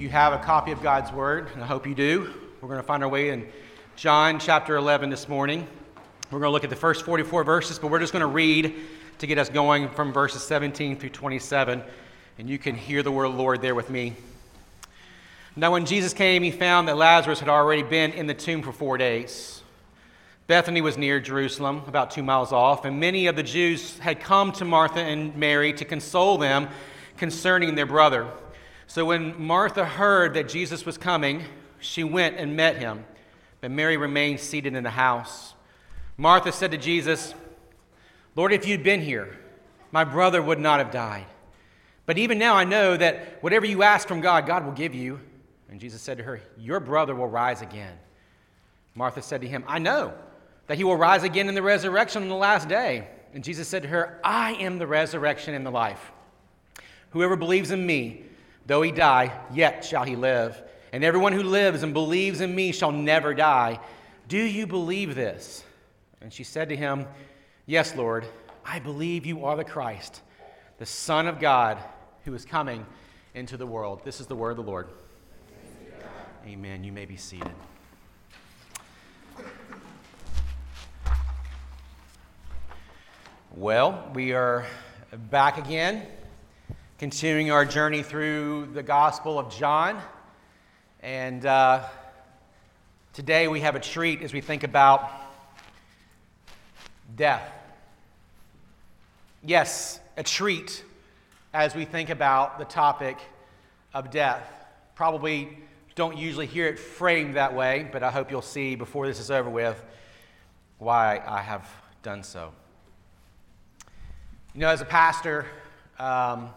If you have a copy of God's Word, and I hope you do, we're going to find our way in John chapter 11 this morning. We're going to look at the first 44 verses, but we're just going to read to get us going from verses 17 through 27, and you can hear the word of the Lord there with me. Now, when Jesus came, he found that Lazarus had already been in the tomb for four days. Bethany was near Jerusalem, about two miles off, and many of the Jews had come to Martha and Mary to console them concerning their brother. So when Martha heard that Jesus was coming, she went and met him, but Mary remained seated in the house. Martha said to Jesus, Lord, if you'd been here, my brother would not have died. But even now I know that whatever you ask from God, God will give you. And Jesus said to her, Your brother will rise again. Martha said to him, I know that he will rise again in the resurrection on the last day. And Jesus said to her, I am the resurrection and the life. Whoever believes in me, Though he die, yet shall he live. And everyone who lives and believes in me shall never die. Do you believe this? And she said to him, Yes, Lord, I believe you are the Christ, the Son of God, who is coming into the world. This is the word of the Lord. Amen. You may be seated. Well, we are back again continuing our journey through the Gospel of John. And uh, today we have a treat as we think about death. Yes, a treat as we think about the topic of death. Probably don't usually hear it framed that way, but I hope you'll see before this is over with why I have done so. You know, as a pastor, um,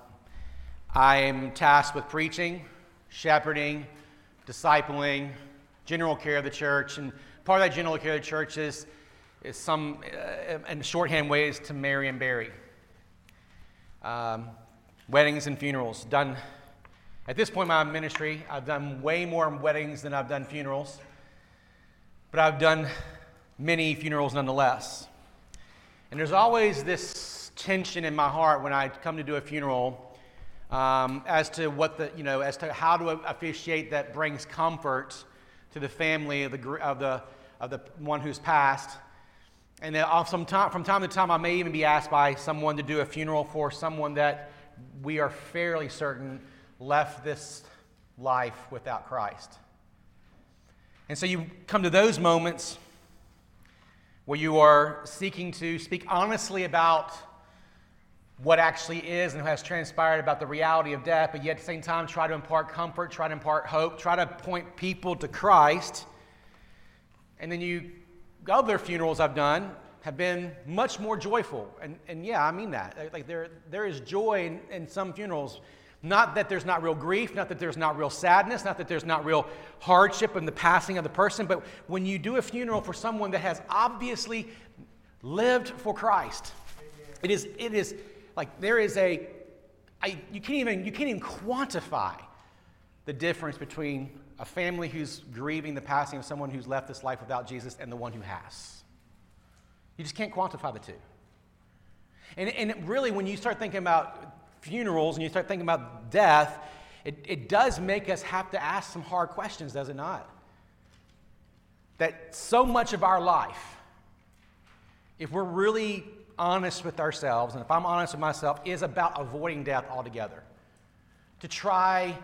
I am tasked with preaching, shepherding, discipling, general care of the church. And part of that general care of the church is, is some, uh, in shorthand ways, to marry and bury. Um, weddings and funerals. Done, at this point in my ministry, I've done way more weddings than I've done funerals. But I've done many funerals nonetheless. And there's always this tension in my heart when I come to do a funeral um, as to what the, you know, as to how to officiate that brings comfort to the family of the, of the, of the one who's passed. And then from time, from time to time, I may even be asked by someone to do a funeral for someone that we are fairly certain left this life without Christ. And so you come to those moments where you are seeking to speak honestly about what actually is and has transpired about the reality of death, but yet at the same time try to impart comfort, try to impart hope, try to point people to Christ. And then you, other funerals I've done have been much more joyful. And, and yeah, I mean that. Like there, there is joy in, in some funerals. Not that there's not real grief, not that there's not real sadness, not that there's not real hardship in the passing of the person, but when you do a funeral for someone that has obviously lived for Christ, it is, it is like there is a, I, you, can't even, you can't even quantify the difference between a family who's grieving the passing of someone who's left this life without Jesus and the one who has. You just can't quantify the two. And, and really, when you start thinking about funerals and you start thinking about death, it, it does make us have to ask some hard questions, does it not? That so much of our life, if we're really honest with ourselves, and if I'm honest with myself, is about avoiding death altogether. To try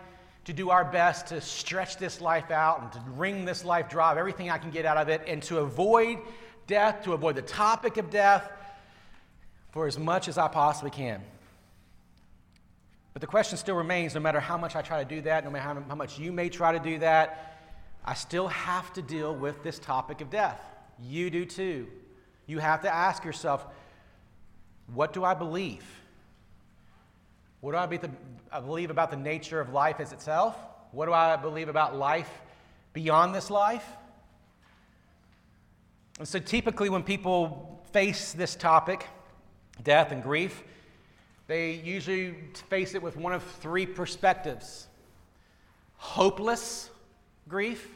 to do our best to stretch this life out and to wring this life dry of everything I can get out of it, and to avoid death, to avoid the topic of death for as much as I possibly can. But the question still remains no matter how much I try to do that, no matter how, how much you may try to do that, I still have to deal with this topic of death. You do too. You have to ask yourself what do I believe? What do I, the, I believe about the nature of life as itself? What do I believe about life beyond this life? And so, typically, when people face this topic, death and grief, they usually face it with one of three perspectives hopeless grief.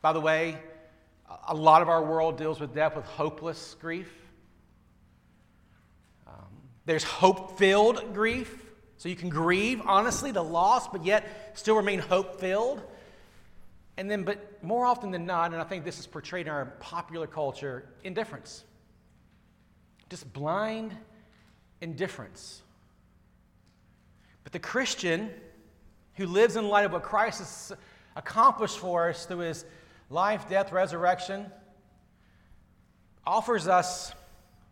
By the way, a lot of our world deals with death with hopeless grief. There's hope filled grief. So you can grieve, honestly, the loss, but yet still remain hope filled. And then, but more often than not, and I think this is portrayed in our popular culture, indifference. Just blind indifference. But the Christian who lives in light of what Christ has accomplished for us through his life, death, resurrection, offers us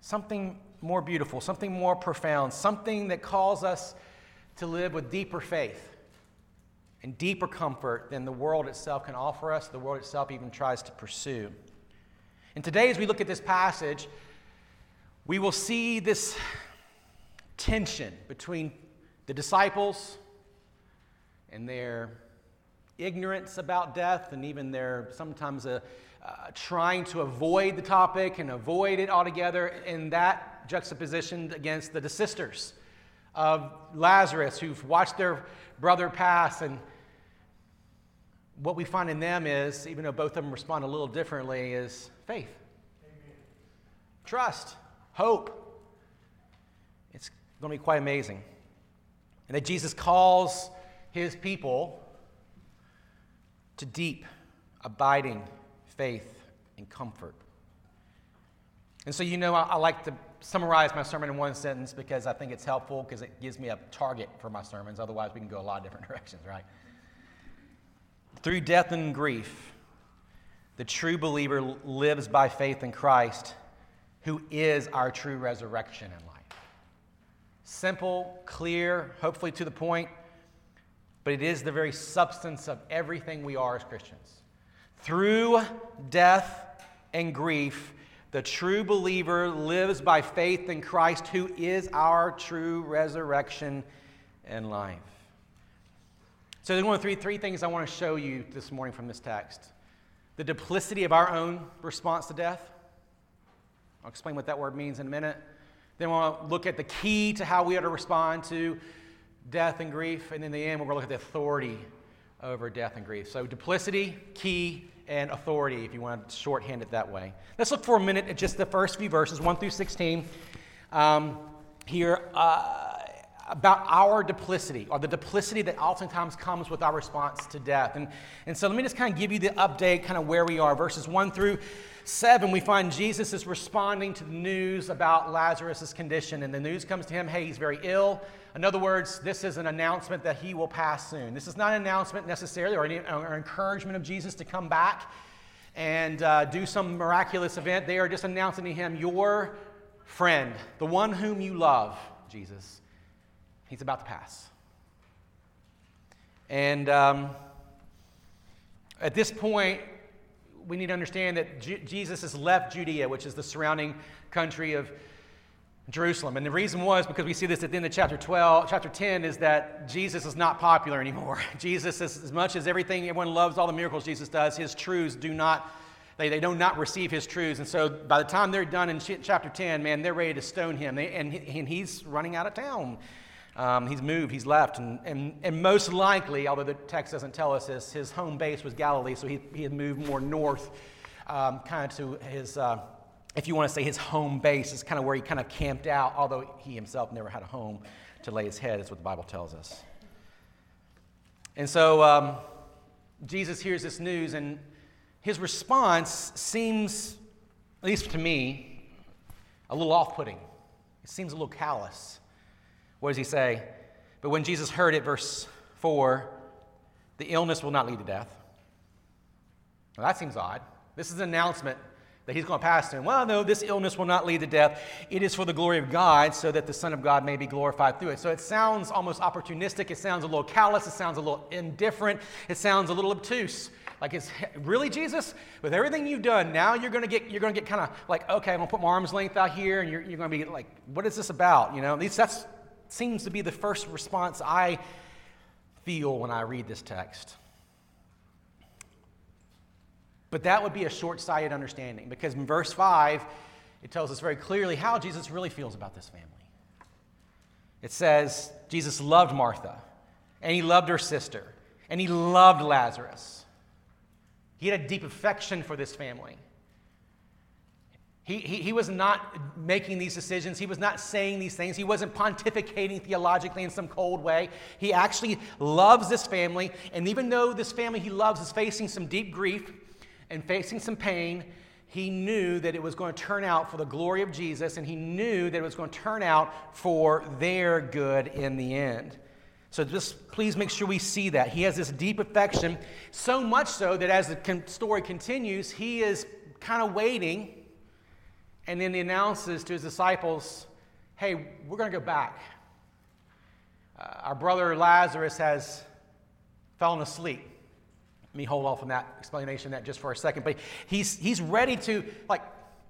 something more beautiful, something more profound, something that calls us to live with deeper faith and deeper comfort than the world itself can offer us, the world itself even tries to pursue. And today, as we look at this passage, we will see this tension between the disciples and their ignorance about death and even their sometimes a, uh, trying to avoid the topic and avoid it altogether, and that juxtapositioned against the sisters of Lazarus who've watched their brother pass. And what we find in them is, even though both of them respond a little differently, is faith, Amen. trust, hope. It's going to be quite amazing. And that Jesus calls his people to deep, abiding faith and comfort. And so, you know, I, I, like to summarize my sermon in one sentence because I think it's helpful because it gives me a target for my sermons. Otherwise, we can go a lot of different directions, right? Through death and grief, the true believer lives by faith in Christ, who is our true resurrection in life. Simple, clear, hopefully to the point, but it is the very substance of everything we are as Christians. Through death and grief, the true believer lives by faith in Christ, who is our true resurrection and life. So, there's one of three, three things I want to show you this morning from this text the duplicity of our own response to death. I'll explain what that word means in a minute. Then we'll look at the key to how we are to respond to death and grief. And in the end, we're going to look at the authority over death and grief. So, duplicity, key, and authority, if you want to shorthand it that way. Let's look for a minute at just the first few verses, 1 through 16, um, here uh, about our duplicity, or the duplicity that oftentimes comes with our response to death. And, and so, let me just kind of give you the update, kind of where we are. Verses 1 through 7, we find Jesus is responding to the news about Lazarus' condition, and the news comes to him hey, he's very ill. In other words, this is an announcement that he will pass soon. This is not an announcement necessarily or an or encouragement of Jesus to come back and uh, do some miraculous event. They are just announcing to him, Your friend, the one whom you love, Jesus, he's about to pass. And um, at this point, we need to understand that J- Jesus has left Judea, which is the surrounding country of Jerusalem. And the reason was because we see this at the end of chapter 12, chapter 10 is that Jesus is not popular anymore. Jesus is, as much as everything everyone loves all the miracles Jesus does, his truths do not they, they do not receive his truths. And so by the time they're done in chapter 10, man, they're ready to stone him. They, and, and he's running out of town. Um, he's moved, he's left. And, and, and most likely, although the text doesn't tell us this, his home base was Galilee, so he, he had moved more north, um, kind of to his. Uh, if you want to say his home base, is kind of where he kind of camped out, although he himself never had a home to lay his head, is what the Bible tells us. And so um, Jesus hears this news, and his response seems, at least to me, a little off putting. It seems a little callous. What does he say? But when Jesus heard it, verse 4, the illness will not lead to death. Well, that seems odd. This is an announcement that he's going to pass to him. Well, no, this illness will not lead to death. It is for the glory of God, so that the Son of God may be glorified through it. So it sounds almost opportunistic. It sounds a little callous. It sounds a little indifferent. It sounds a little obtuse. Like it's really Jesus, with everything you've done, now you're gonna get you're gonna get kind of like, okay, I'm gonna put my arm's length out here, and you're, you're gonna be like, what is this about? You know, at least that seems to be the first response I feel when I read this text. But that would be a short sighted understanding because in verse 5, it tells us very clearly how Jesus really feels about this family. It says Jesus loved Martha, and he loved her sister, and he loved Lazarus. He had a deep affection for this family. He, he, he, was not making these decisions. He was not saying these things. He wasn't pontificating theologically in some cold way. He actually loves this family. And even though this family he loves is facing some deep grief and facing some pain, he knew that it was going to turn out for the glory of Jesus, and he knew that it was going to turn out for their good in the end. So just please make sure we see that. He has this deep affection, so much so that as the story continues, he is kind of waiting and then he announces to his disciples, hey, we're going to go back. Uh, our brother Lazarus has fallen asleep. Me hold off on that explanation that just for a second. But he's, he's ready to, like,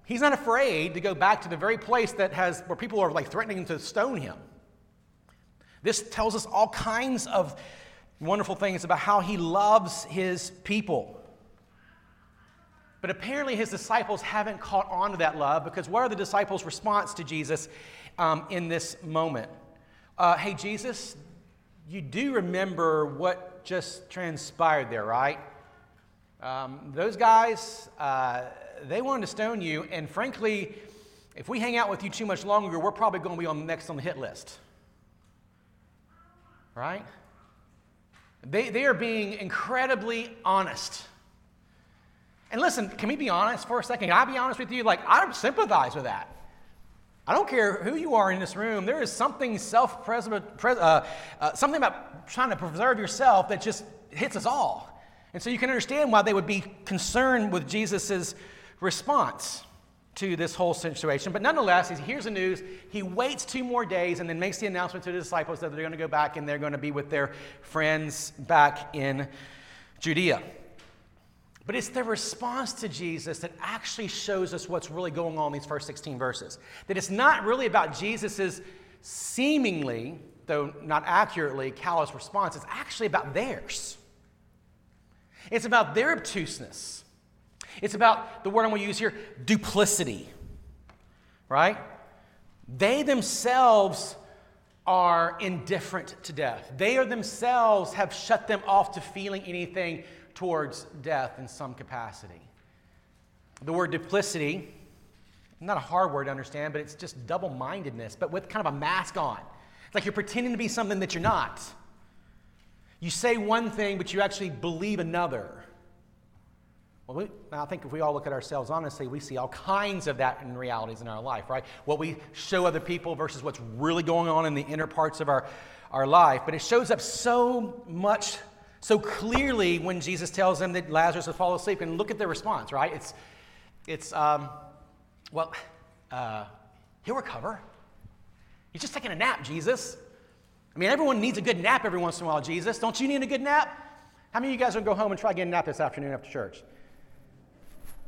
he's not afraid to go back to the very place that has, where people are like threatening to stone him. This tells us all kinds of wonderful things about how he loves his people. But apparently, his disciples haven't caught on to that love because what are the disciples' response to Jesus um, in this moment? Uh, hey, Jesus, you do remember what just transpired there, right? Um, those guys, uh, they wanted to stone you, and frankly, if we hang out with you too much longer, we're probably going to be on next on the hit list. Right? They, they are being incredibly honest and listen, can we be honest for a second? Can I be honest with you? Like, I sympathize with that. I don't care who you are in this room. There is something self uh, uh, something about trying to preserve yourself that just hits us all. And so you can understand why they would be concerned with Jesus' response to this whole situation. But nonetheless, he hears the news. He waits two more days and then makes the announcement to the disciples that they're going to go back and they're going to be with their friends back in Judea. But it's the response to Jesus that actually shows us what's really going on in these first 16 verses. That it's not really about Jesus' seemingly, though not accurately, callous response. It's actually about theirs. It's about their obtuseness. It's about the word I'm going to use here duplicity. Right? They themselves are indifferent to death. They are themselves have shut them off to feeling anything towards death in some capacity. The word duplicity, not a hard word to understand, but it's just double mindedness, but with kind of a mask on. It's like you're pretending to be something that you're not. You say one thing, but you actually believe another. Well, we, I think if we all look at ourselves honestly, we see all kinds of that in realities in our life, right? What we show other people versus what's really going on in the inner parts of our, our life. But it shows up so much so clearly, when Jesus tells them that Lazarus will fall asleep, and look at their response, right? It's, it's um, well, uh, he'll recover. He's just taking a nap, Jesus. I mean, everyone needs a good nap every once in a while, Jesus. Don't you need a good nap? How many of you guys are going to go home and try getting a nap this afternoon after church?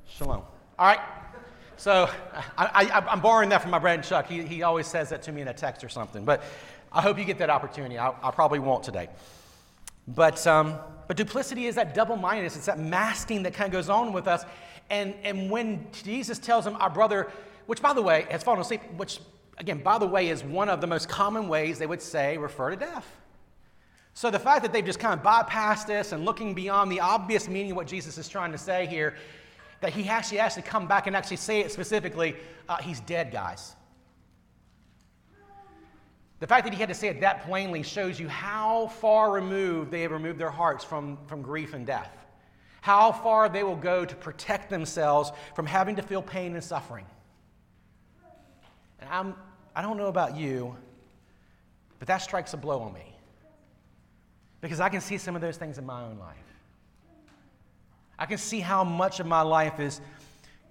Shalom. All right. So I, am borrowing that from my friend Chuck. He, he always says that to me in a text or something. But I hope you get that opportunity. I, I probably won't today. But, um, but duplicity is that double mindedness, it's that masking that kind of goes on with us. And, and when Jesus tells him, Our brother, which by the way has fallen asleep, which again, by the way, is one of the most common ways they would say refer to death. So the fact that they've just kind of bypassed this and looking beyond the obvious meaning of what Jesus is trying to say here, that he actually has to come back and actually say it specifically, uh, he's dead, guys. The fact that he had to say it that plainly shows you how far removed they have removed their hearts from, from grief and death. How far they will go to protect themselves from having to feel pain and suffering. And I'm, I don't know about you, but that strikes a blow on me. Because I can see some of those things in my own life. I can see how much of my life is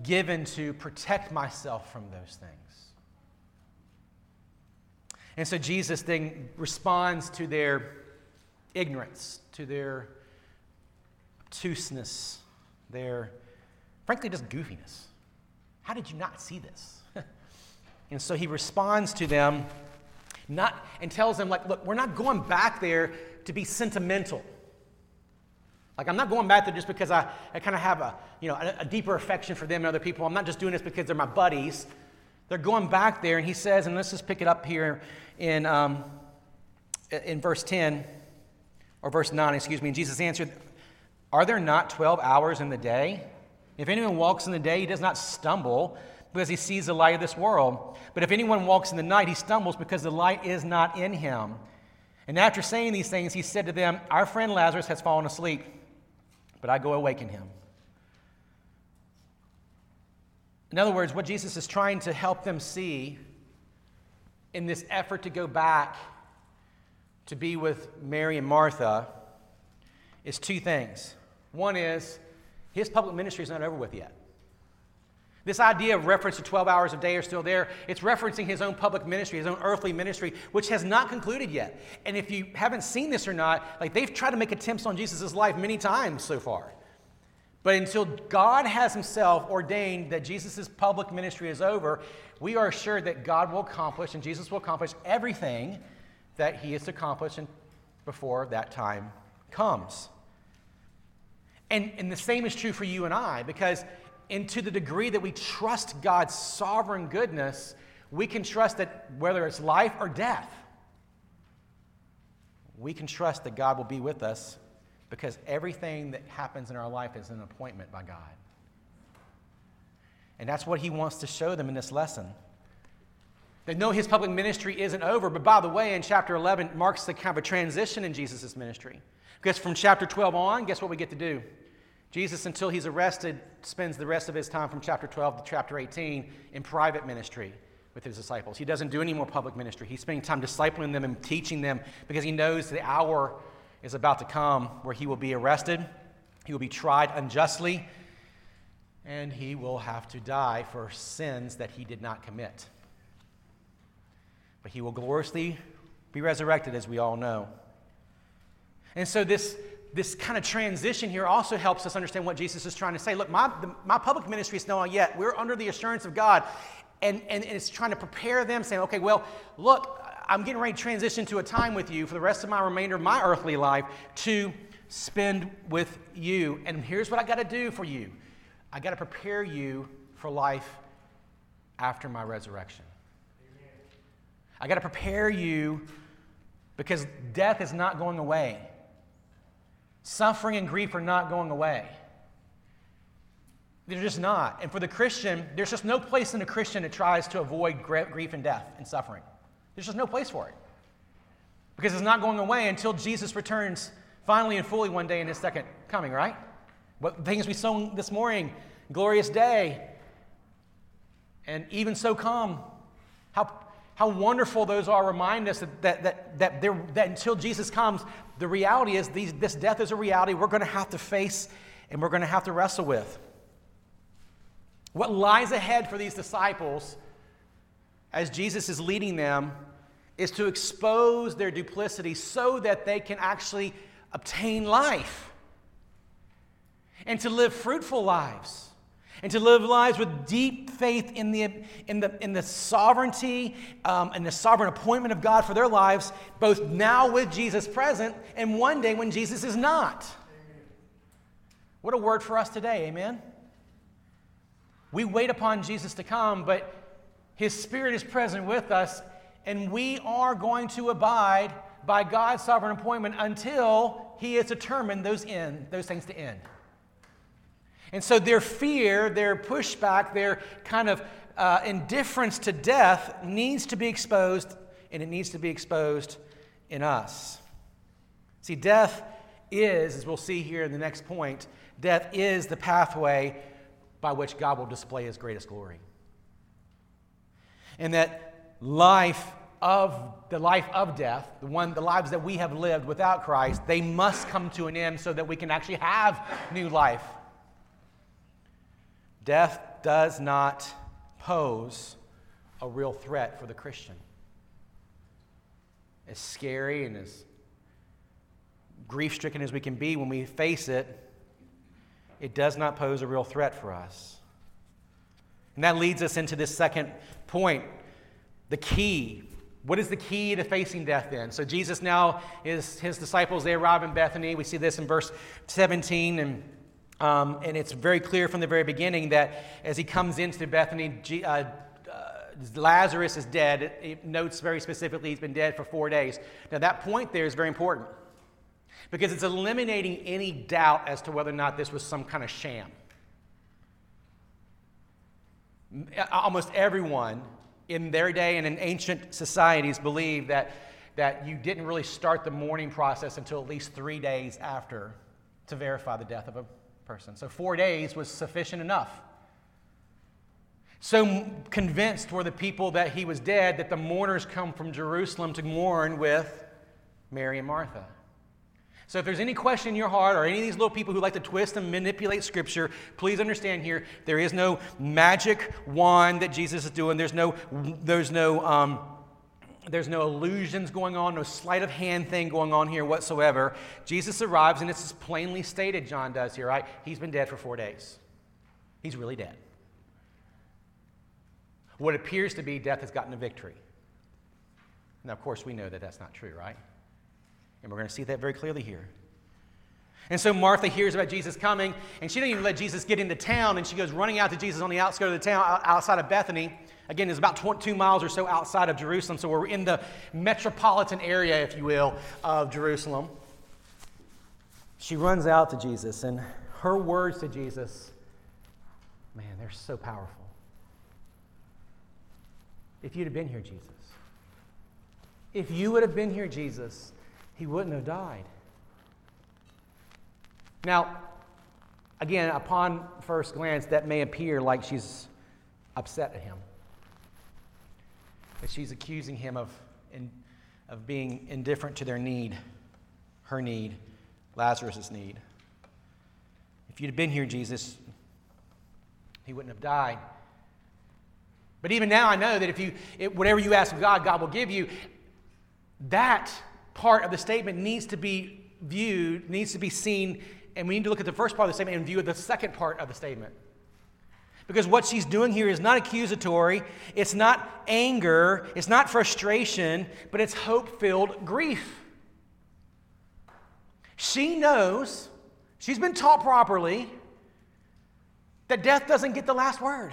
given to protect myself from those things. And so Jesus then responds to their ignorance, to their obtuseness, their, frankly, just goofiness. How did you not see this? and so he responds to them not, and tells them, like, look, we're not going back there to be sentimental. Like, I'm not going back there just because I, I kind of have a, you know, a, a deeper affection for them and other people. I'm not just doing this because they're my buddies. They're going back there, and he says, and let's just pick it up here in, um, in verse 10, or verse 9, excuse me. And Jesus answered, Are there not 12 hours in the day? If anyone walks in the day, he does not stumble because he sees the light of this world. But if anyone walks in the night, he stumbles because the light is not in him. And after saying these things, he said to them, Our friend Lazarus has fallen asleep, but I go awaken him. In other words, what Jesus is trying to help them see in this effort to go back to be with Mary and Martha is two things. One is his public ministry is not over with yet. This idea of reference to 12 hours a day are still there. It's referencing his own public ministry, his own earthly ministry, which has not concluded yet. And if you haven't seen this or not, like they've tried to make attempts on Jesus' life many times so far. But until God has himself ordained that Jesus' public ministry is over, we are assured that God will accomplish and Jesus will accomplish everything that he is to accomplish before that time comes. And, and the same is true for you and I, because and to the degree that we trust God's sovereign goodness, we can trust that whether it's life or death, we can trust that God will be with us because everything that happens in our life is an appointment by God. And that's what he wants to show them in this lesson. They know his public ministry isn't over, but by the way, in chapter 11 marks the kind of a transition in Jesus' ministry. Because from chapter 12 on, guess what we get to do? Jesus, until he's arrested, spends the rest of his time from chapter 12 to chapter 18 in private ministry with his disciples. He doesn't do any more public ministry. He's spending time discipling them and teaching them because he knows the hour is about to come where he will be arrested, he will be tried unjustly, and he will have to die for sins that he did not commit. But he will gloriously be resurrected, as we all know. And so, this this kind of transition here also helps us understand what Jesus is trying to say. Look, my, the, my public ministry is not yet. We're under the assurance of God. And, and, and it's trying to prepare them, saying, okay, well, look, I'm getting ready to transition to a time with you for the rest of my remainder of my earthly life to spend with you. And here's what I got to do for you I got to prepare you for life after my resurrection. I got to prepare you because death is not going away. Suffering and grief are not going away. They're just not. And for the Christian, there's just no place in a Christian that tries to avoid grief and death and suffering. There's just no place for it. Because it's not going away until Jesus returns finally and fully one day in his second coming, right? What things we sung this morning, glorious day, and even so come. How how wonderful those are remind us that, that, that, that, that until Jesus comes, the reality is these, this death is a reality we're going to have to face and we're going to have to wrestle with. What lies ahead for these disciples as Jesus is leading them is to expose their duplicity so that they can actually obtain life and to live fruitful lives and to live lives with deep faith in the, in the, in the sovereignty um, and the sovereign appointment of God for their lives, both now with Jesus present and one day when Jesus is not. What a word for us today, amen? We wait upon Jesus to come, but his Spirit is present with us, and we are going to abide by God's sovereign appointment until he has determined those, end, those things to end. And so their fear, their pushback, their kind of uh, indifference to death needs to be exposed, and it needs to be exposed in us. See, death is, as we'll see here in the next point, death is the pathway by which God will display his greatest glory. And that life of the life of death, the one the lives that we have lived without Christ, they must come to an end so that we can actually have new life Death does not pose a real threat for the Christian. As scary and as grief stricken as we can be when we face it, it does not pose a real threat for us. And that leads us into this second point the key. What is the key to facing death then? So, Jesus now is his disciples, they arrive in Bethany. We see this in verse 17 and um, and it's very clear from the very beginning that as he comes into Bethany, uh, uh, Lazarus is dead. It notes very specifically he's been dead for four days. Now, that point there is very important because it's eliminating any doubt as to whether or not this was some kind of sham. almost everyone in their day and in ancient societies believed that, that you didn't really start the mourning process until at least three days after to verify the death of a person. So four days was sufficient enough. So convinced were the people that he was dead that the mourners come from Jerusalem to mourn with Mary and Martha. So, if there's any question in your heart or any of these little people who like to twist and manipulate Scripture, please understand here there is no magic wand that Jesus is doing. There's no, there's no, um, there's no illusions going on, no sleight of hand thing going on here whatsoever. Jesus arrives, and it's plainly stated, John does here, right? He's been dead for four days. He's really dead. What appears to be death has gotten a victory. Now, of course, we know that that's not true, right? And we're going to see that very clearly here. And so Martha hears about Jesus coming, and she doesn't even let Jesus get into town, and she goes running out to Jesus on the outskirts of the town, outside of Bethany. Again, it's about 22 miles or so outside of Jerusalem, so we're in the metropolitan area, if you will, of Jerusalem. She runs out to Jesus, and her words to Jesus, man, they're so powerful. If you'd have been here, Jesus, if you would have been here, Jesus, he wouldn't have died. Now, again, upon first glance, that may appear like she's upset at him. That she's accusing him of, in, of being indifferent to their need, her need, Lazarus' need. If you'd have been here, Jesus, he wouldn't have died. But even now, I know that if you, it, whatever you ask of God, God will give you. That part of the statement needs to be viewed, needs to be seen, and we need to look at the first part of the statement and view the second part of the statement. Because what she's doing here is not accusatory, it's not anger, it's not frustration, but it's hope filled grief. She knows, she's been taught properly, that death doesn't get the last word.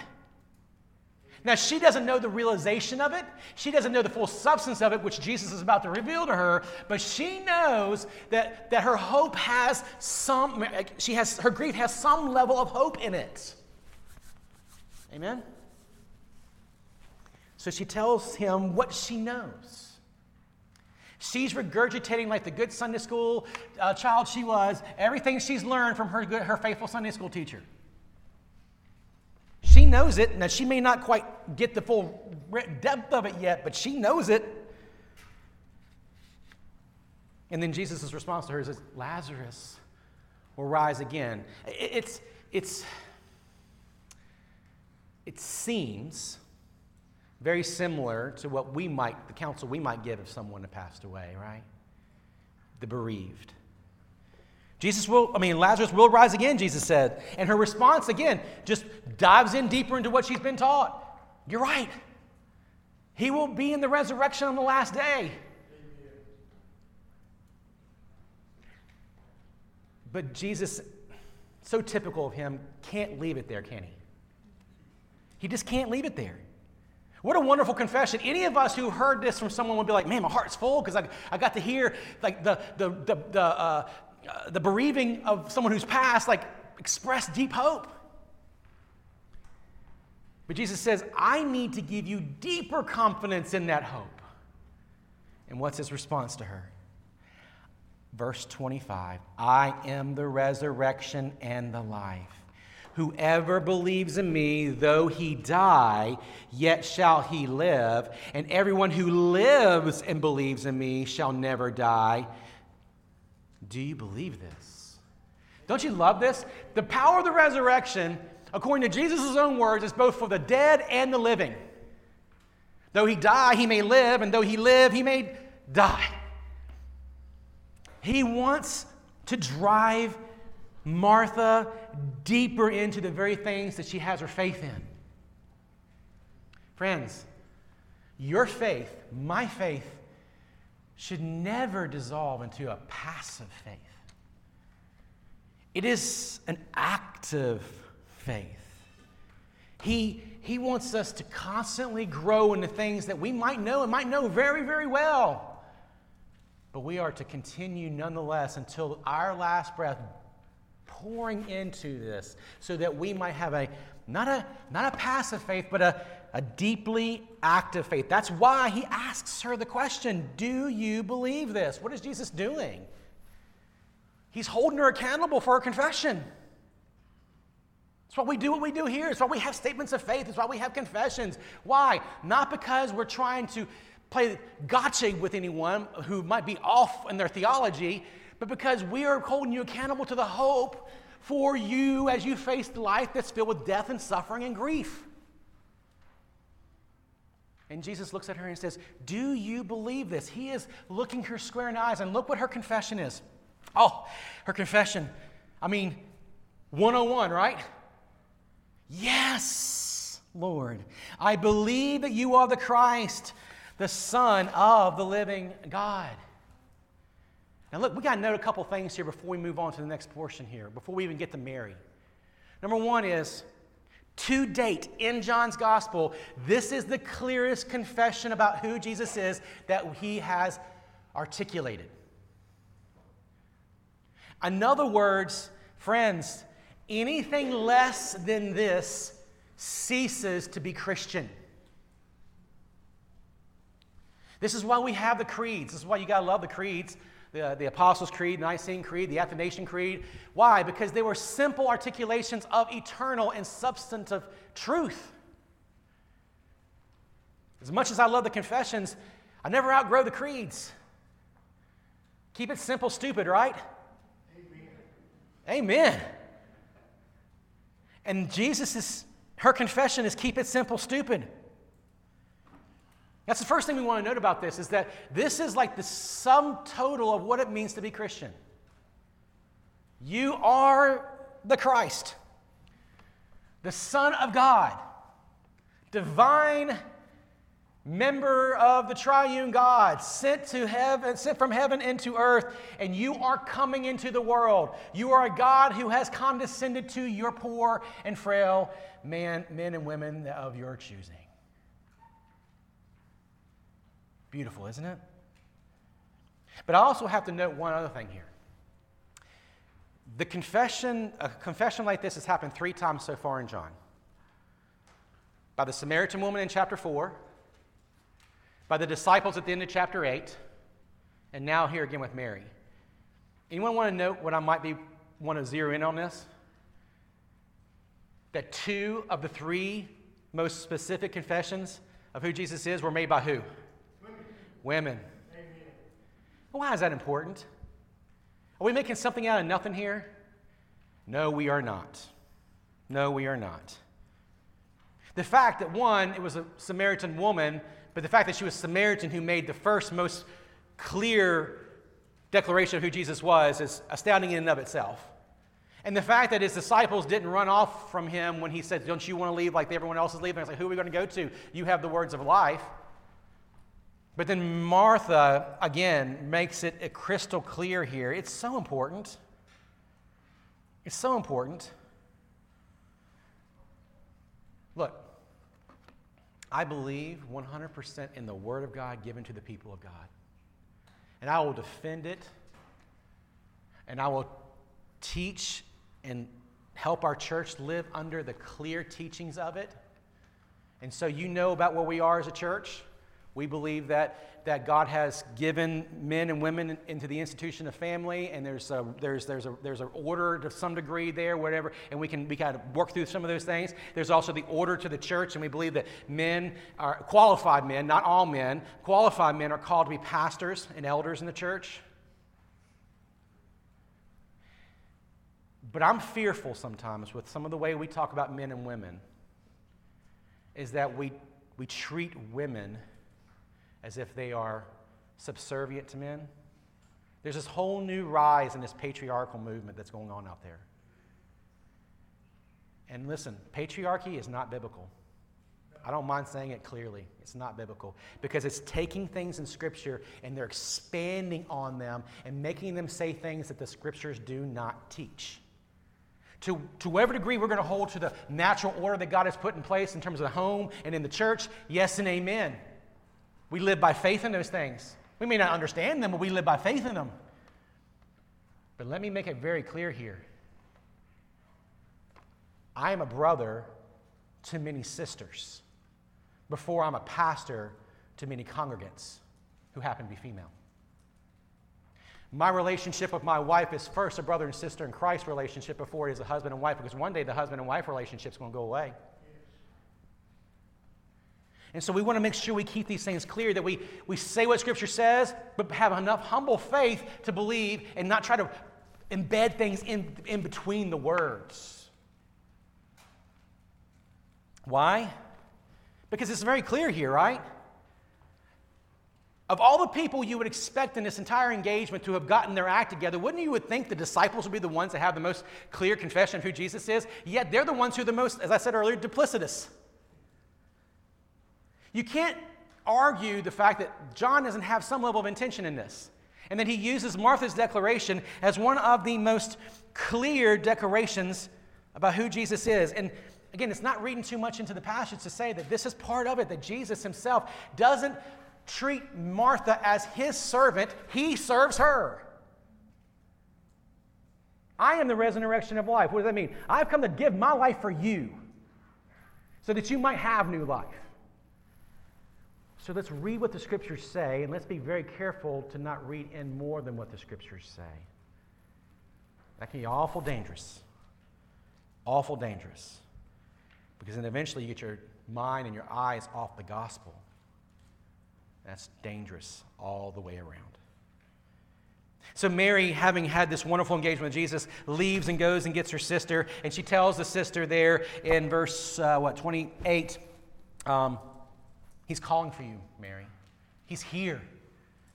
Now, she doesn't know the realization of it. She doesn't know the full substance of it, which Jesus is about to reveal to her, but she knows that, that her hope has some, she has, her grief has some level of hope in it. Amen? So she tells him what she knows. She's regurgitating, like the good Sunday school uh, child she was, everything she's learned from her, good, her faithful Sunday school teacher. She knows it. Now, she may not quite get the full depth of it yet, but she knows it. And then Jesus' response to her is Lazarus will rise again. It's, it's, it seems very similar to what we might, the counsel we might give if someone had passed away, right? The bereaved. Jesus will, I mean, Lazarus will rise again, Jesus said. And her response, again, just dives in deeper into what she's been taught. You're right. He will be in the resurrection on the last day. But Jesus, so typical of him, can't leave it there, can he? He just can't leave it there. What a wonderful confession. Any of us who heard this from someone would be like, man, my heart's full because I, I got to hear like the, the, the, the, uh, uh, the bereaving of someone who's passed, like, express deep hope. But Jesus says, I need to give you deeper confidence in that hope. And what's his response to her? Verse 25 I am the resurrection and the life. Whoever believes in me, though he die, yet shall he live. And everyone who lives and believes in me shall never die. Do you believe this? Don't you love this? The power of the resurrection, according to Jesus' own words, is both for the dead and the living. Though he die, he may live, and though he live, he may die. He wants to drive Martha deeper into the very things that she has her faith in. Friends, your faith, my faith, should never dissolve into a passive faith. It is an active faith. He, he wants us to constantly grow into things that we might know and might know very, very well. But we are to continue nonetheless until our last breath pouring into this so that we might have a not a not a passive faith, but a, a deeply active faith. That's why he asks her the question, Do you believe this? What is Jesus doing? He's holding her accountable for her confession. It's why we do what we do here. It's why we have statements of faith. It's why we have confessions. Why? Not because we're trying to play gotcha with anyone who might be off in their theology, but because we are holding you accountable to the hope for you as you face life that's filled with death and suffering and grief. And Jesus looks at her and says, Do you believe this? He is looking her square in the eyes, and look what her confession is. Oh, her confession. I mean, 101, right? Yes, Lord. I believe that you are the Christ, the Son of the living God. Now, look, we got to note a couple things here before we move on to the next portion here, before we even get to Mary. Number one is, to date in John's gospel, this is the clearest confession about who Jesus is that he has articulated. In other words, friends, anything less than this ceases to be Christian. This is why we have the creeds. This is why you got to love the creeds the, uh, the Apostles' Creed, Nicene Creed, the Athanasian Creed. Why? Because they were simple articulations of eternal and substantive truth. As much as I love the confessions, I never outgrow the creeds. Keep it simple, stupid, right? Amen. Amen. And Jesus is, her confession is keep it simple, stupid. That's the first thing we want to note about this is that this is like the sum total of what it means to be Christian. You are the Christ, the Son of God, divine member of the triune God, sent to heaven, sent from heaven into earth, and you are coming into the world. You are a God who has condescended to your poor and frail man, men and women of your choosing. Beautiful, isn't it? But I also have to note one other thing here. The confession, a confession like this has happened three times so far in John. By the Samaritan woman in chapter 4, by the disciples at the end of chapter 8, and now here again with Mary. Anyone want to note what I might be want to zero in on this? That two of the three most specific confessions of who Jesus is were made by who? Women. Amen. Why is that important? Are we making something out of nothing here? No, we are not. No, we are not. The fact that one, it was a Samaritan woman, but the fact that she was Samaritan who made the first most clear declaration of who Jesus was is astounding in and of itself. And the fact that his disciples didn't run off from him when he said, Don't you want to leave like everyone else is leaving? I was like, Who are we going to go to? You have the words of life. But then Martha, again, makes it crystal clear here. It's so important. It's so important. Look, I believe 100% in the Word of God given to the people of God. And I will defend it, and I will teach and help our church live under the clear teachings of it. And so you know about where we are as a church. We believe that, that God has given men and women into the institution of family, and there's a, there's, there's, a, there's an order to some degree there, whatever, and we can we kind of work through some of those things. There's also the order to the church, and we believe that men are qualified men, not all men, qualified men are called to be pastors and elders in the church. But I'm fearful sometimes with some of the way we talk about men and women, is that we, we treat women as if they are subservient to men. There's this whole new rise in this patriarchal movement that's going on out there. And listen, patriarchy is not biblical. I don't mind saying it clearly. It's not biblical because it's taking things in Scripture and they're expanding on them and making them say things that the Scriptures do not teach. To, to whatever degree we're going to hold to the natural order that God has put in place in terms of the home and in the church, yes and amen. We live by faith in those things. We may not understand them, but we live by faith in them. But let me make it very clear here I am a brother to many sisters before I'm a pastor to many congregants who happen to be female. My relationship with my wife is first a brother and sister in Christ relationship before it is a husband and wife, because one day the husband and wife relationship is going to go away. And so we want to make sure we keep these things clear that we, we say what Scripture says, but have enough humble faith to believe and not try to embed things in, in between the words. Why? Because it's very clear here, right? Of all the people you would expect in this entire engagement to have gotten their act together, wouldn't you would think the disciples would be the ones that have the most clear confession of who Jesus is? Yet they're the ones who are the most, as I said earlier, duplicitous. You can't argue the fact that John doesn't have some level of intention in this. And that he uses Martha's declaration as one of the most clear declarations about who Jesus is. And again, it's not reading too much into the passage to say that this is part of it, that Jesus himself doesn't treat Martha as his servant, he serves her. I am the resurrection of life. What does that mean? I've come to give my life for you so that you might have new life. So let's read what the scriptures say, and let's be very careful to not read in more than what the scriptures say. That can be awful dangerous. Awful dangerous. Because then eventually you get your mind and your eyes off the gospel. That's dangerous all the way around. So, Mary, having had this wonderful engagement with Jesus, leaves and goes and gets her sister. And she tells the sister there in verse, uh, what, 28, um, He's calling for you, Mary. He's here,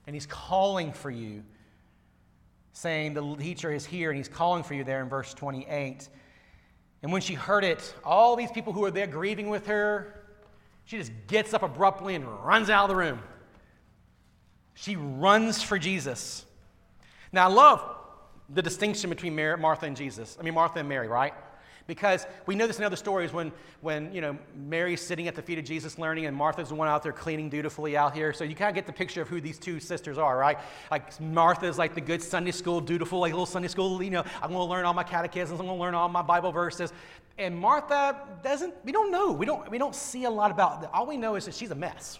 and He's calling for you, saying, The teacher is here, and He's calling for you there in verse 28. And when she heard it, all these people who were there grieving with her, she just gets up abruptly and runs out of the room. She runs for Jesus. Now, I love the distinction between Martha and Jesus. I mean, Martha and Mary, right? Because we know this in other stories when, when you know, Mary's sitting at the feet of Jesus learning and Martha's the one out there cleaning dutifully out here. So you kind of get the picture of who these two sisters are, right? Like Martha's like the good Sunday school, dutiful, like little Sunday school, you know, I'm going to learn all my catechisms, I'm going to learn all my Bible verses. And Martha doesn't, we don't know. We don't, we don't see a lot about, all we know is that she's a mess.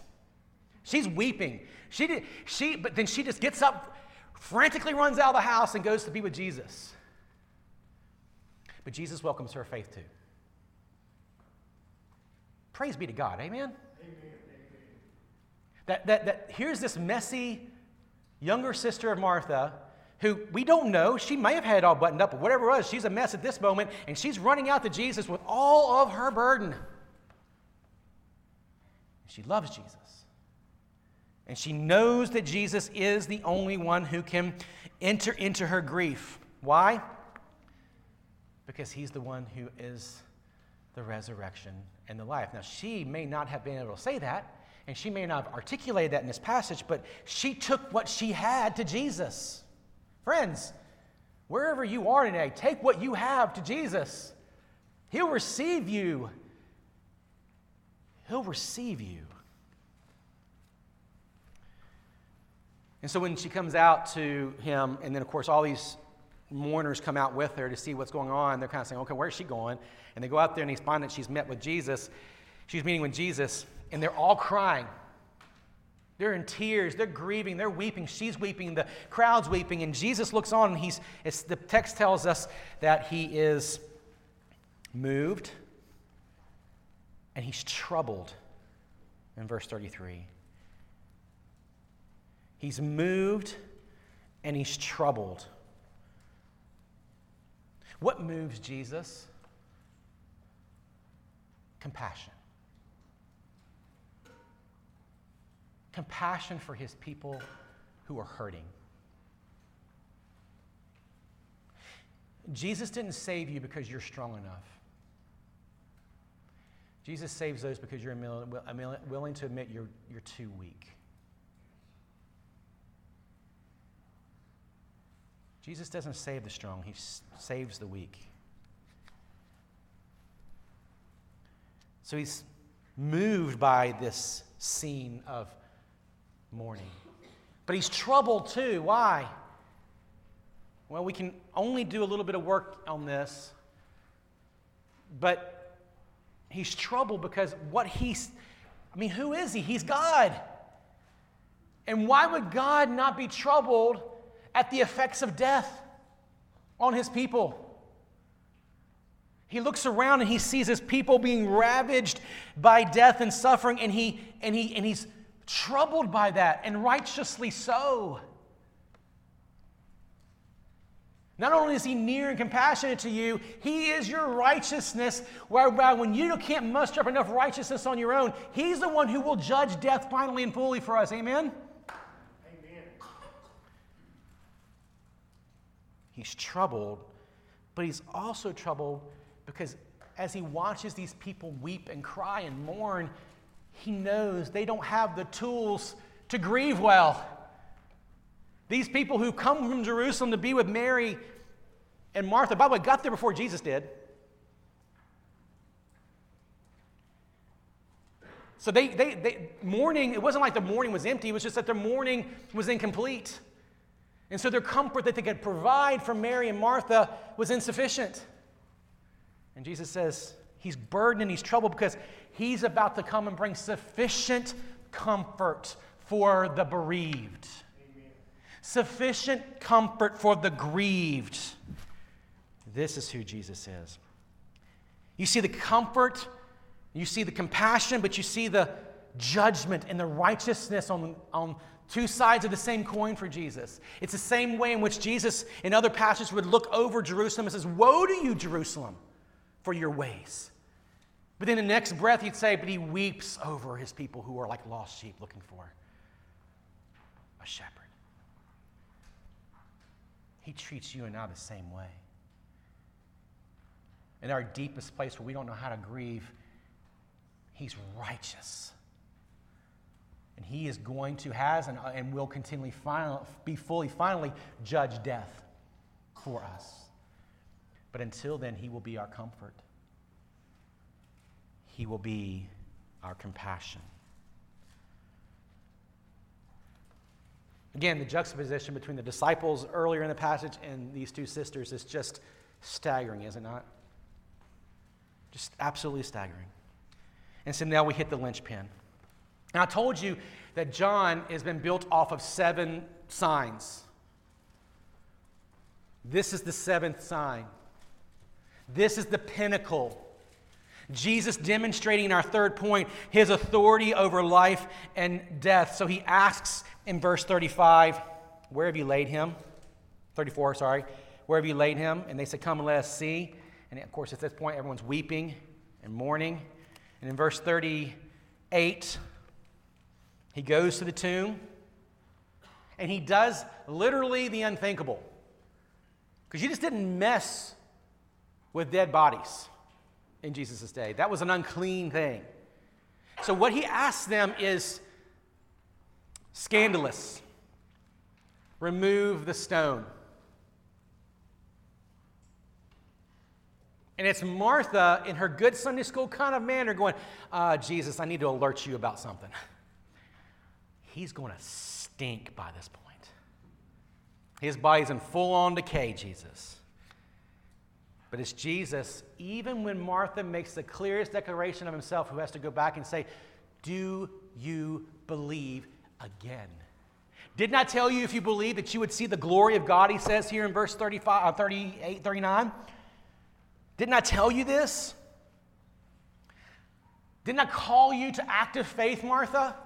She's weeping. She did, she, but then she just gets up, frantically runs out of the house, and goes to be with Jesus. But Jesus welcomes her faith too. Praise be to God. Amen? Amen. That, that, that here's this messy younger sister of Martha who we don't know. She may have had it all buttoned up, but whatever it was, she's a mess at this moment, and she's running out to Jesus with all of her burden. She loves Jesus. And she knows that Jesus is the only one who can enter into her grief. Why? Because he's the one who is the resurrection and the life. Now, she may not have been able to say that, and she may not have articulated that in this passage, but she took what she had to Jesus. Friends, wherever you are today, take what you have to Jesus. He'll receive you. He'll receive you. And so when she comes out to him, and then of course all these mourners come out with her to see what's going on, they're kind of saying, okay, where's she going? And they go out there and they find that she's met with Jesus. She's meeting with Jesus, and they're all crying. They're in tears, they're grieving, they're weeping. She's weeping, the crowd's weeping, and Jesus looks on, and he's, the text tells us that he is moved and he's troubled in verse 33. He's moved and he's troubled. What moves Jesus? Compassion. Compassion for his people who are hurting. Jesus didn't save you because you're strong enough. Jesus saves those because you're willing to admit you're, you're too weak. Jesus doesn't save the strong, he saves the weak. So he's moved by this scene of mourning. But he's troubled too. Why? Well, we can only do a little bit of work on this. But he's troubled because what he's, I mean, who is he? He's God. And why would God not be troubled at the effects of death on his people? He looks around and he sees his people being ravaged by death and suffering, and, he, and, he, and he's troubled by that, and righteously so. Not only is he near and compassionate to you, he is your righteousness, whereby when you can't muster up enough righteousness on your own, he's the one who will judge death finally and fully for us. Amen? He's troubled, but he's also troubled because as he watches these people weep and cry and mourn, he knows they don't have the tools to grieve well. These people who come from Jerusalem to be with Mary and Martha, by the way, got there before Jesus did. So they, they, they mourning, it wasn't like the mourning was empty, it was just that their mourning was incomplete. And so their comfort that they could provide for Mary and Martha was insufficient. And Jesus says he's burdened and he's troubled because he's about to come and bring sufficient comfort for the bereaved. Amen. Sufficient comfort for the grieved. This is who Jesus is. You see the comfort, you see the compassion, but you see the judgment and the righteousness on, on two sides of the same coin for Jesus. It's the same way in which Jesus, in other passages, would look over Jerusalem and says, Woe to you, Jerusalem! for your ways. But then the next breath, he'd say, But he weeps over his people who are like lost sheep looking for a shepherd. He treats you and I the same way. In our deepest place where we don't know how to grieve, he's righteous. And he is going to, has, and, and will continually final, be fully, finally judge death for us. But until then, He will be our comfort, He will be our compassion. Again, the juxtaposition between the disciples earlier in the passage and these two sisters is just staggering, is it not? Just absolutely staggering. And so now we hit the linchpin. And I told you that John has been built off of seven signs. This is the seventh sign. This is the pinnacle. Jesus demonstrating in our third point his authority over life and death. So he asks in verse 35, Where have you laid him? 34, sorry. Where have you laid him? And they said, Come and let us see. And of course, at this point, everyone's weeping and mourning. And in verse 38, he goes to the tomb and he does literally the unthinkable. Because you just didn't mess with dead bodies in Jesus' day. That was an unclean thing. So, what he asks them is scandalous. Remove the stone. And it's Martha in her good Sunday school kind of manner going, uh, Jesus, I need to alert you about something. He's going to stink by this point. His body's in full on decay, Jesus. But it's Jesus, even when Martha makes the clearest declaration of himself, who has to go back and say, Do you believe again? Didn't I tell you if you believe that you would see the glory of God, he says here in verse 35, uh, 38, 39? Didn't I tell you this? Didn't I call you to active faith, Martha?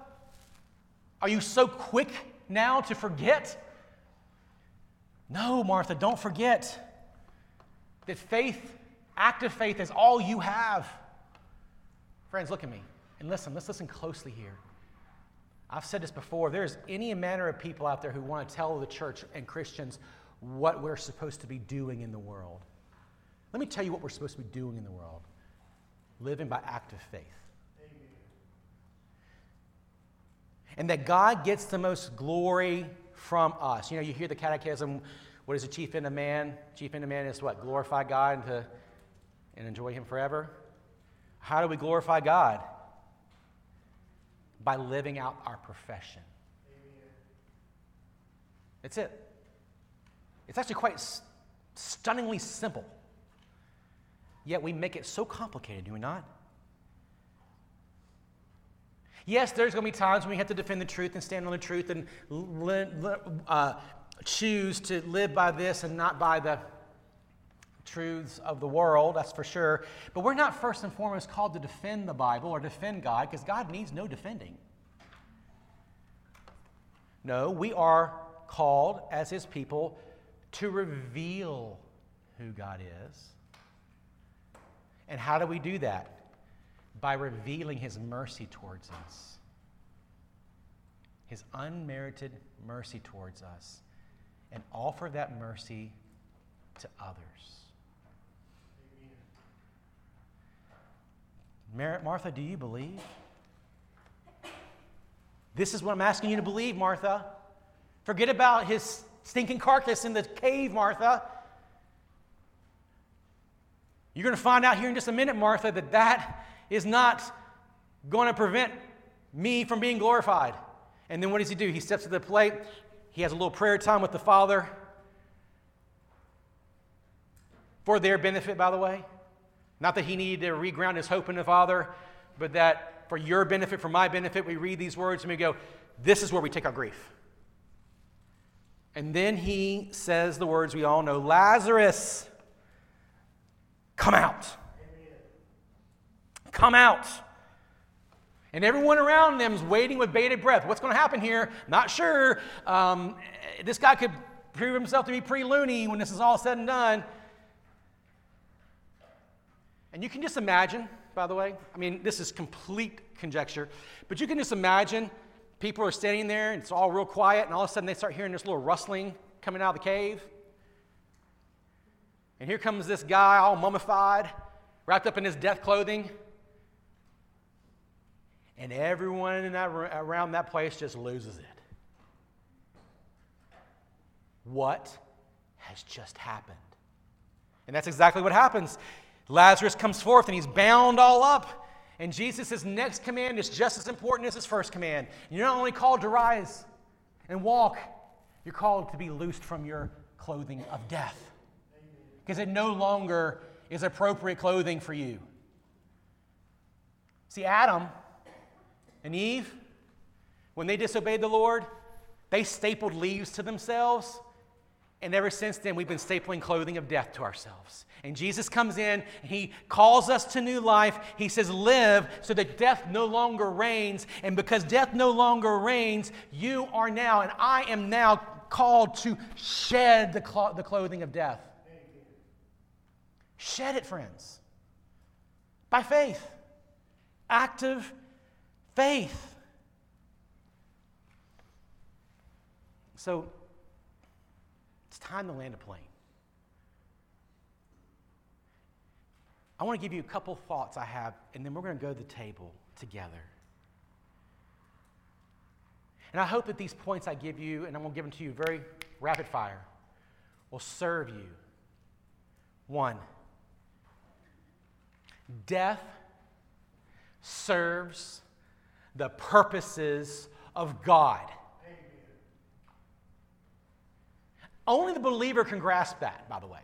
Are you so quick now to forget? No, Martha, don't forget that faith, active faith, is all you have. Friends, look at me and listen. Let's listen closely here. I've said this before. There's any manner of people out there who want to tell the church and Christians what we're supposed to be doing in the world. Let me tell you what we're supposed to be doing in the world living by active faith. Amen. And that God gets the most glory from us. You know, you hear the catechism what is the chief end of man? Chief end of man is what? Glorify God and, to, and enjoy Him forever. How do we glorify God? By living out our profession. That's it. It's actually quite stunningly simple. Yet we make it so complicated, do we not? Yes, there's going to be times when we have to defend the truth and stand on the truth and uh, choose to live by this and not by the truths of the world, that's for sure. But we're not first and foremost called to defend the Bible or defend God because God needs no defending. No, we are called as His people to reveal who God is. And how do we do that? By revealing His mercy towards us, His unmerited mercy towards us, and offer that mercy to others. Mar- Martha, do you believe? This is what I'm asking you to believe, Martha. Forget about his stinking carcass in the cave, Martha. You're going to find out here in just a minute, Martha, that that is not going to prevent me from being glorified. And then what does he do? He steps to the plate. He has a little prayer time with the Father for their benefit, by the way. Not that he needed to reground his hope in the Father, but that for your benefit, for my benefit, we read these words and we go, This is where we take our grief. And then he says the words we all know Lazarus, come out. Come out. And everyone around them is waiting with bated breath. What's going to happen here? Not sure. Um, this guy could prove himself to be pretty loony when this is all said and done. And you can just imagine, by the way, I mean, this is complete conjecture, but you can just imagine people are standing there and it's all real quiet, and all of a sudden they start hearing this little rustling coming out of the cave. And here comes this guy all mummified, wrapped up in his death clothing. And everyone in that, around that place just loses it. What has just happened? And that's exactly what happens. Lazarus comes forth and he's bound all up. And Jesus' next command is just as important as his first command. You're not only called to rise and walk, you're called to be loosed from your clothing of death. Because it no longer is appropriate clothing for you. See, Adam and Eve, when they disobeyed the Lord, they stapled leaves to themselves and ever since then, we've been stapling clothing of death to ourselves. And Jesus comes in, and he calls us to new life. He says, Live so that death no longer reigns. And because death no longer reigns, you are now, and I am now called to shed the, clo- the clothing of death. Shed it, friends, by faith, active faith. So, it's time to land a plane. I want to give you a couple thoughts I have, and then we're going to go to the table together. And I hope that these points I give you, and I'm going to give them to you very rapid fire, will serve you. One, death serves the purposes of God. Only the believer can grasp that, by the way.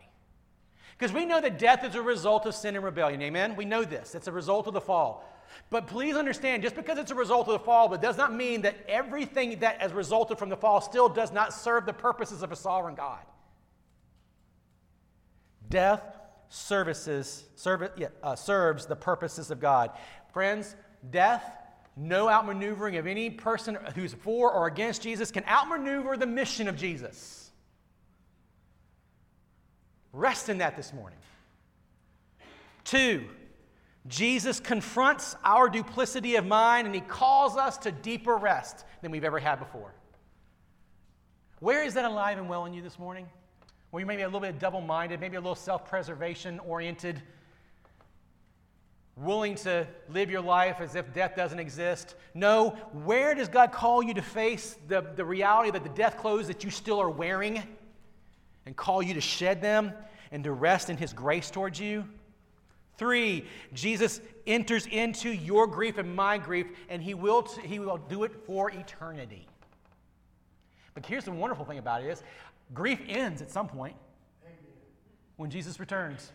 Because we know that death is a result of sin and rebellion. Amen? We know this. It's a result of the fall. But please understand, just because it's a result of the fall, but does not mean that everything that has resulted from the fall still does not serve the purposes of a sovereign God. Death services, serve, yeah, uh, serves the purposes of God. Friends, death, no outmaneuvering of any person who's for or against Jesus can outmaneuver the mission of Jesus. Rest in that this morning. Two, Jesus confronts our duplicity of mind and he calls us to deeper rest than we've ever had before. Where is that alive and well in you this morning? Well, you may be a little bit double minded, maybe a little self preservation oriented, willing to live your life as if death doesn't exist. No, where does God call you to face the, the reality that the death clothes that you still are wearing? and call you to shed them and to rest in his grace towards you. Three, Jesus enters into your grief and my grief, and he will, t- he will do it for eternity. But here's the wonderful thing about it is grief ends at some point when Jesus returns.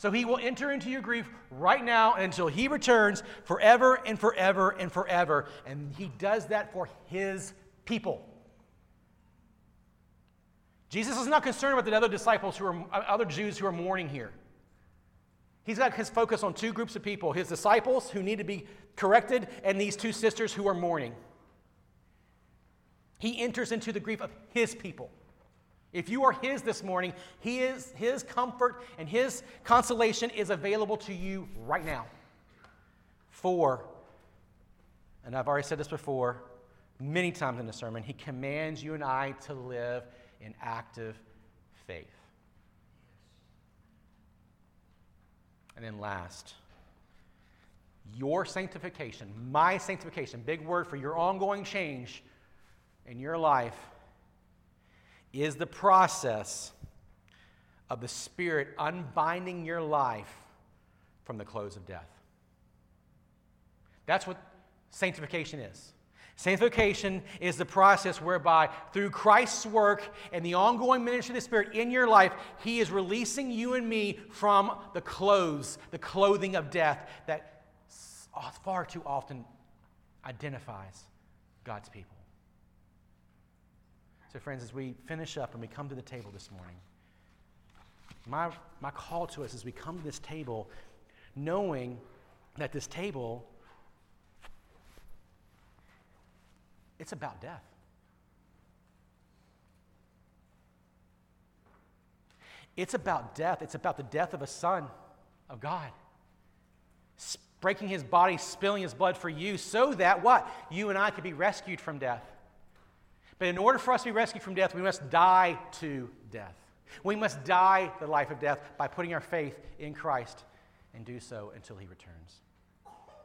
So he will enter into your grief right now until he returns forever and forever and forever. And he does that for his people. Jesus is not concerned with the other disciples who are uh, other Jews who are mourning here. He's got his focus on two groups of people his disciples who need to be corrected, and these two sisters who are mourning. He enters into the grief of his people. If you are His this morning, he is, His comfort and His consolation is available to you right now. Four, and I've already said this before many times in the sermon, He commands you and I to live in active faith. And then last, your sanctification, my sanctification, big word for your ongoing change in your life is the process of the Spirit unbinding your life from the clothes of death. That's what sanctification is. Sanctification is the process whereby, through Christ's work and the ongoing ministry of the Spirit in your life, He is releasing you and me from the clothes, the clothing of death that far too often identifies God's people. So, friends, as we finish up and we come to the table this morning, my, my call to us as we come to this table, knowing that this table, it's about death. It's about death. It's about the death of a son of God. Breaking his body, spilling his blood for you, so that what? You and I could be rescued from death. But in order for us to be rescued from death, we must die to death. We must die the life of death by putting our faith in Christ and do so until he returns.